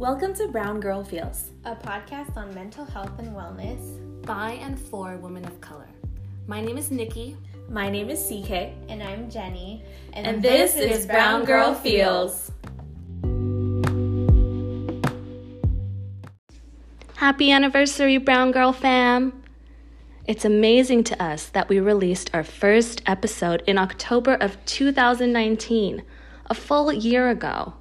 Welcome to Brown Girl Feels, a podcast on mental health and wellness by and for women of color. My name is Nikki. My name is CK. And I'm Jenny. And, and this, this, is Brown Girl Feels. Happy anniversary, Brown Girl fam! It's amazing to us that we released our first episode in October of 2019, a full year ago.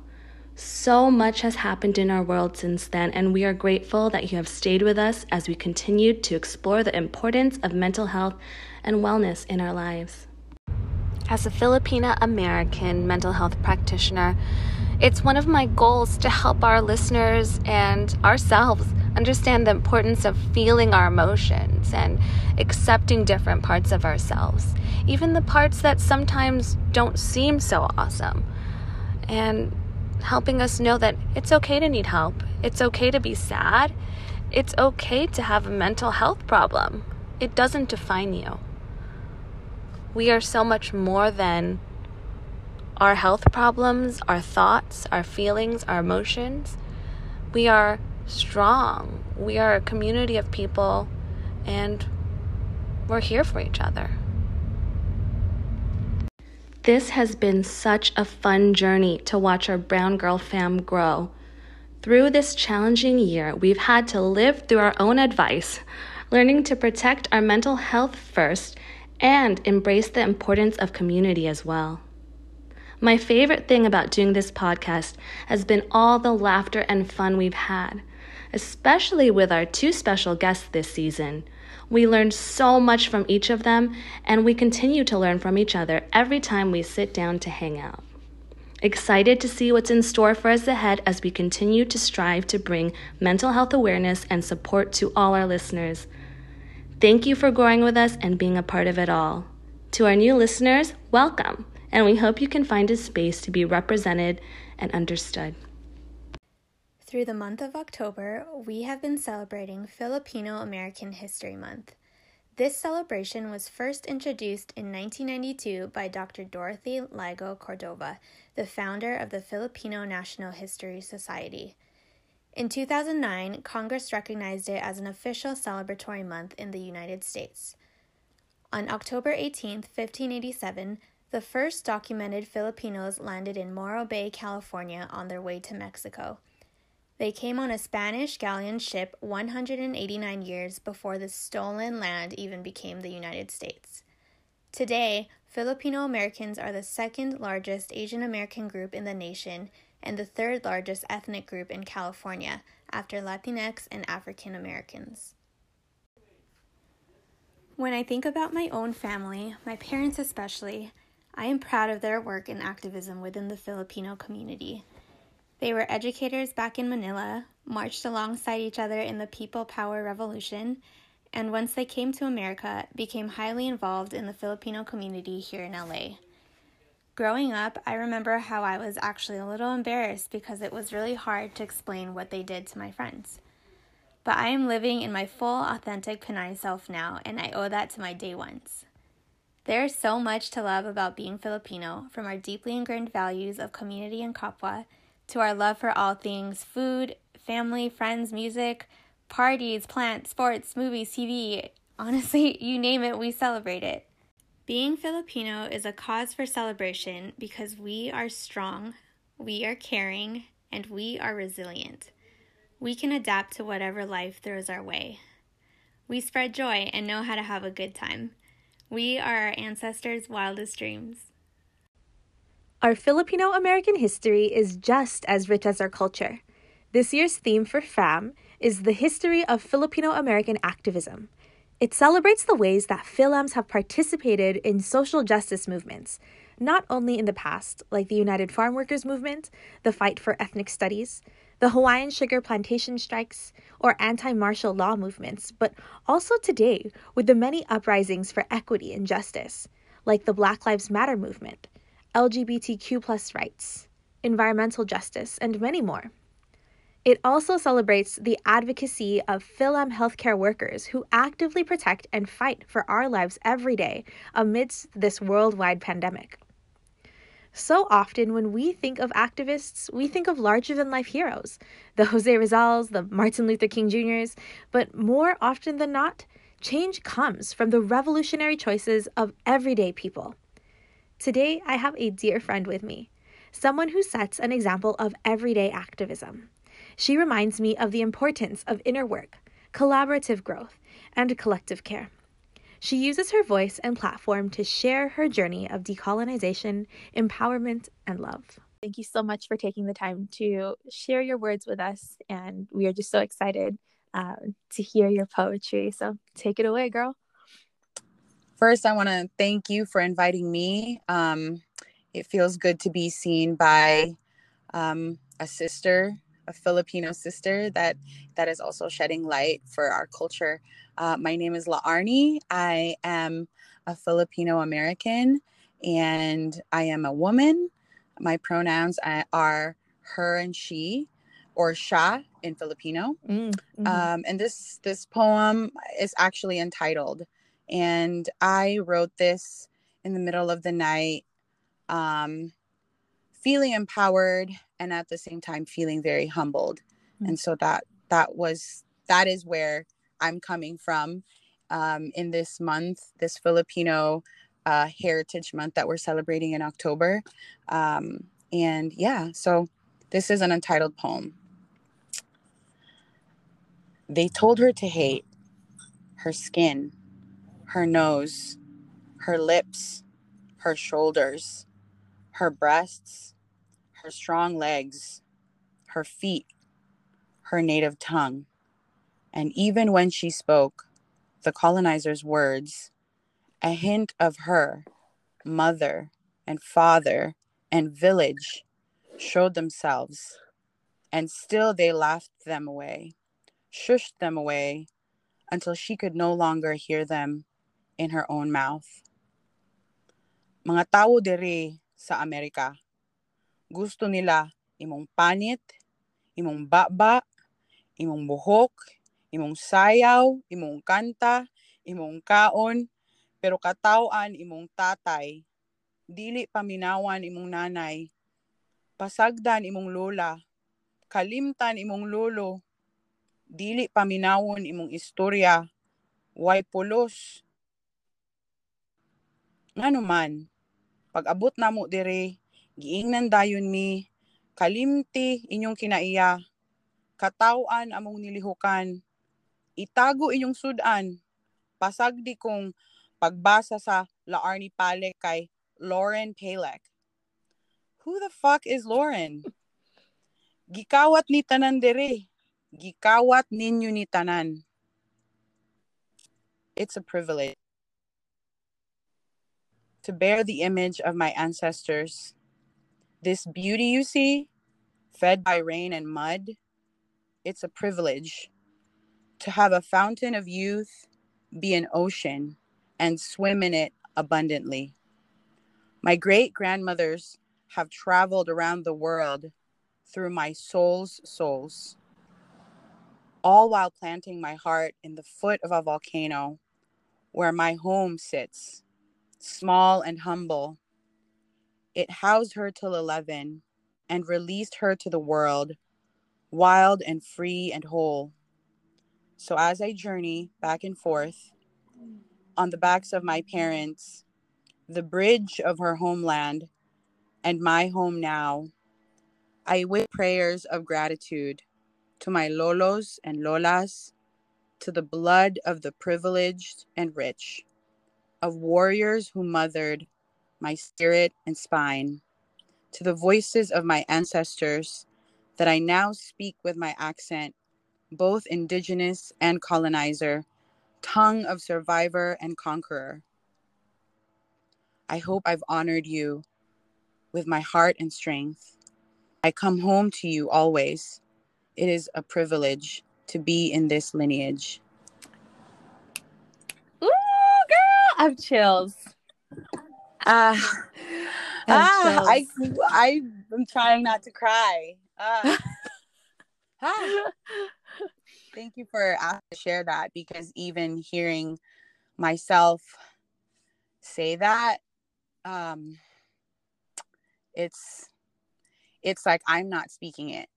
So much has happened in our world since then, and we are grateful that you have stayed with us as we continued to explore the importance of mental health and wellness in our lives. As a Filipina American mental health practitioner, it's one of my goals to help our listeners and ourselves understand the importance of feeling our emotions and accepting different parts of ourselves, even the parts that sometimes don't seem so awesome. And helping us know that it's okay to need help. It's okay to be sad. It's okay to have a mental health problem. It doesn't define you. We are so much more than our health problems, our thoughts, our feelings, our emotions. We are strong. We are a community of people and we're here for each other. This has been such a fun journey to watch our Brown Girl fam grow. Through this challenging year, we've had to live through our own advice, learning to protect our mental health first and embrace the importance of community as well. My favorite thing about doing this podcast has been all the laughter and fun we've had, especially with our two special guests this season. We learned so much from each of them, and we continue to learn from each other every time we sit down to hang out. Excited to see what's in store for us ahead as we continue to strive to bring mental health awareness and support to all our listeners. Thank you for growing with us and being a part of it all. To our new listeners, welcome, and we hope you can find a space to be represented and understood. Through the month of October, we have been celebrating Filipino American History Month. This celebration was first introduced in 1992 by Dr. Dorothy Laigo Cordova, the founder of the Filipino National History Society. In 2009, Congress recognized it as an official celebratory month in the United States. On October 18, 1587, the first documented Filipinos landed in Morro Bay, California on their way to Mexico. They came on a Spanish galleon ship 189 years before the stolen land even became the United States. Today, Filipino Americans are the second largest Asian American group in the nation and the third largest ethnic group in California after Latinx and African Americans. When I think about my own family, my parents especially, I am proud of their work and activism within the Filipino community. They were educators back in Manila, marched alongside each other in the People Power Revolution, and once they came to America, became highly involved in the Filipino community here in LA. Growing up, I remember how I was actually a little embarrassed because it was really hard to explain what they did to my friends. But I am living in my full, authentic Pinay self now, and I owe that to my day ones. There is so much to love about being Filipino, from our deeply ingrained values of community and kapwa to our love for all things food, family, friends, music, parties, plants, sports, movies, TV. Honestly, you name it, we celebrate it. Being Filipino is a cause for celebration because we are strong, we are caring, and we are resilient. We can adapt to whatever life throws our way. We spread joy and know how to have a good time. We are our ancestors' wildest dreams. Our Filipino American history is just as rich as our culture. This year's theme for FAM is the history of Filipino American activism. It celebrates the ways that Filams have participated in social justice movements, not only in the past, like the United Farm Workers Movement, the fight for ethnic studies, the Hawaiian sugar plantation strikes, or anti martial law movements, but also today with the many uprisings for equity and justice, like the Black Lives Matter movement LGBTQ plus rights, environmental justice, and many more. It also celebrates the advocacy of Filam healthcare workers who actively protect and fight for our lives every day amidst this worldwide pandemic. So often, when we think of activists, we think of larger than life heroes the Jose Rizals, the Martin Luther King Jr.'s, but more often than not, change comes from the revolutionary choices of everyday people. Today, I have a dear friend with me, someone who sets an example of everyday activism. She reminds me of the importance of inner work, collaborative growth, and collective care. She uses her voice and platform to share her journey of decolonization, empowerment, and love. Thank you so much for taking the time to share your words with us. And we are just so excited uh, to hear your poetry. So take it away, girl. First, I want to thank you for inviting me. Um, it feels good to be seen by um, a sister, a Filipino sister that that is also shedding light for our culture. Uh, my name is La Arnie. I am a Filipino American and I am a woman. My pronouns are her and she, or sha in Filipino. Mm, mm-hmm. um, and this this poem is actually entitled, and I wrote this in the middle of the night, um, feeling empowered and at the same time feeling very humbled. Mm-hmm. And so that that was that is where I'm coming from um, in this month, this Filipino uh, Heritage Month that we're celebrating in October. Um, and yeah, so this is an untitled poem. They told her to hate her skin, her nose, her lips, her shoulders, her breasts, her strong legs, her feet, her native tongue. And even when she spoke, the colonizer's words, a hint of her, mother, and father, and village showed themselves, and still they laughed them away, shushed them away, until she could no longer hear them in her own mouth. Mga tao diri sa Amerika, gusto nila imong panit, imong baba, imong buhok, imong sayaw, imong kanta, imong kaon, pero katawan imong tatay, dili paminawan imong nanay, pasagdan imong lola, kalimtan imong lolo, dili paminawon imong istorya, way pulos. Ngano man, pag abot namo dire, giingnan dayon mi, kalimti inyong kinaiya, katawan among nilihukan, itago inyong sudan. Pasagdi kong pagbasa sa La Arnie Pale kay Lauren Palek. Who the fuck is Lauren? Gikawat ni tanan dere. Gikawat ninyo ni tanan. It's a privilege to bear the image of my ancestors. This beauty you see, fed by rain and mud, it's a privilege to have a fountain of youth be an ocean and swim in it abundantly. My great grandmothers have traveled around the world through my soul's souls, all while planting my heart in the foot of a volcano where my home sits, small and humble. It housed her till 11 and released her to the world, wild and free and whole. So as I journey back and forth on the backs of my parents, the bridge of her homeland, and my home now, I wait prayers of gratitude to my lolos and lolas, to the blood of the privileged and rich, of warriors who mothered my spirit and spine, to the voices of my ancestors that I now speak with my accent both indigenous and colonizer, tongue of survivor and conqueror. I hope I've honored you with my heart and strength. I come home to you always. It is a privilege to be in this lineage. Ooh, girl, I have chills. Uh, ah, I, I, I'm trying not to cry. Uh, ah. Thank you for asking to share that because even hearing myself say that, um, it's it's like i'm not speaking it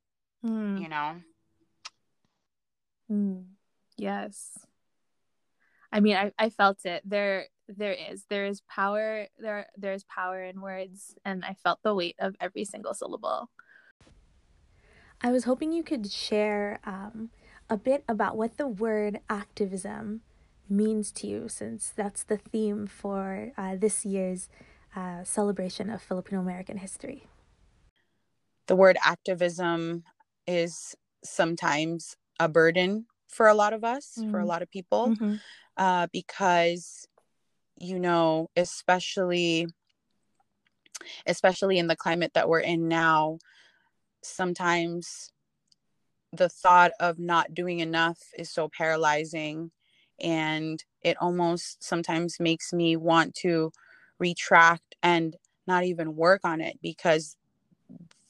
Mm, you know mm. Yes. I mean, I, I felt it. There there is. There is power there there's power in words and I felt the weight of every single syllable. I was hoping you could share um, a bit about what the word activism means to you, since that's the theme for uh, this year's uh, celebration of Filipino American history. the word activism is sometimes a burden for a lot of us for a Mm. lot of people Mhm. uh, because you know especially especially in the climate that we're in now sometimes the thought of not doing enough is so paralyzing and it almost sometimes makes me want to retract and not even work on it because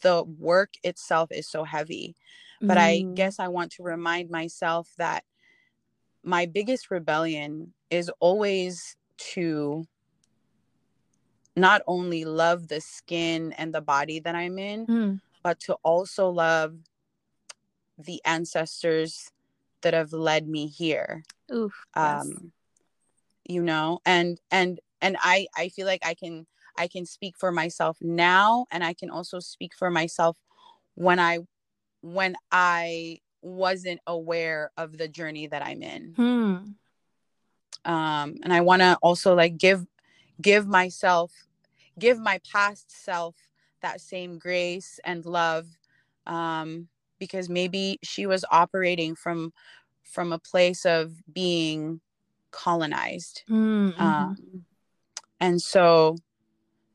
the work itself is so heavy but i Mm. guess i want to remind myself that my biggest rebellion is always to not only love the skin and the body that i'm in Mm. but to also love the ancestors that have led me here Oof. yes. um you know and and and i i feel like i can i can speak for myself now and i can also speak for myself when i when i wasn't aware of the journey that i'm in Hmm. um and i want to also like give give myself give my past self that same grace and love um because maybe she was operating from from a place of being colonized Mm, mhm. um and so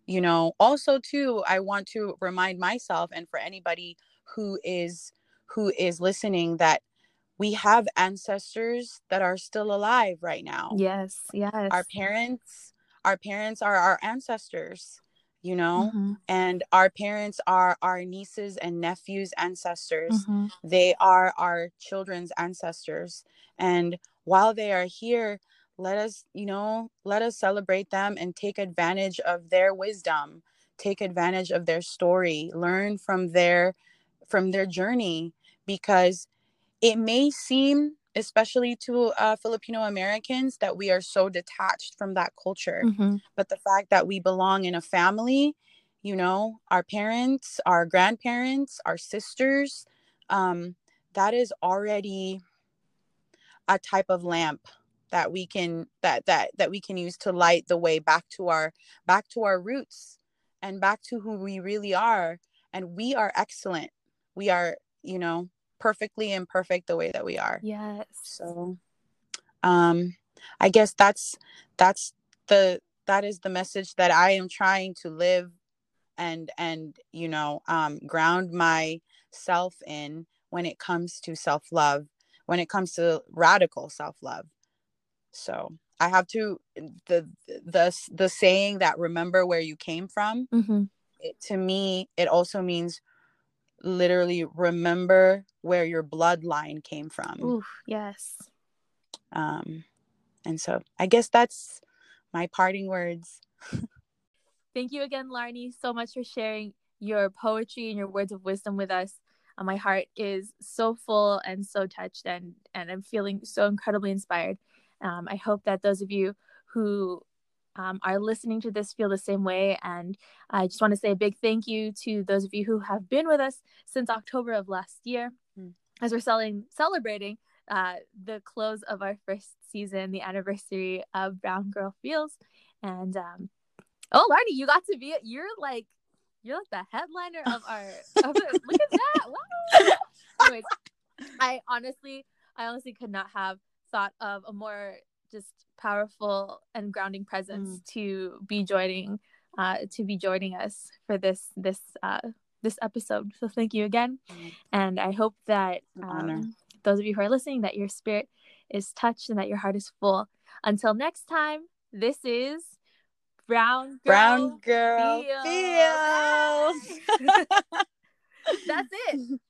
you know also too i want to remind myself and for anybody who is who is listening that we have ancestors that are still alive right now yes. Yes. our parents our parents are our ancestors you know Mhm. and our parents are our nieces and nephews ancestors Mhm. they are our children's ancestors and while they are here let us you know let us celebrate them and take advantage of their wisdom take advantage of their story learn from their from their journey because it may seem especially to uh, filipino americans that we are so detached from that culture. Mhm. but the fact that we belong in a family you know our parents our grandparents our sisters um, that is already a type of lamp that we can that that that we can use to light the way back to our back to our roots and back to who we really are. And we are excellent we are you know perfectly imperfect the way that we are Yes. so um i guess that's that's the that is the message that i am trying to live and and you know um ground myself in when it comes to self-love when it comes to radical self-love so i have to the the the saying that remember where you came from Mhm. it, to me it also means literally remember where your bloodline came from Oof. Yes. um and so i guess that's my parting words Thank you again, Larnie, so much for sharing your poetry and your words of wisdom with us. Uh, my heart is so full and so touched, and and I'm feeling so incredibly inspired. Um, I hope that those of you who um, are listening to this feel the same way. And I just want to say a big thank you to those of you who have been with us since October of last year, Mm. as we're selling, celebrating uh, the close of our first season, the anniversary of Brown Girl Feels, and um, Oh, Lardy, you got to be, you're like, you're like the headliner of our. Of the, look at that! Wow. Anyways, I honestly, I honestly could not have thought of a more just powerful and grounding presence to be joining, uh, to be joining us for this this uh this episode. So thank you again, Mm. and I hope that um, those of you who are listening, that your spirit is touched and that your heart is full. Until next time, this is Brown Girl. brown girl feels. feels. That's it.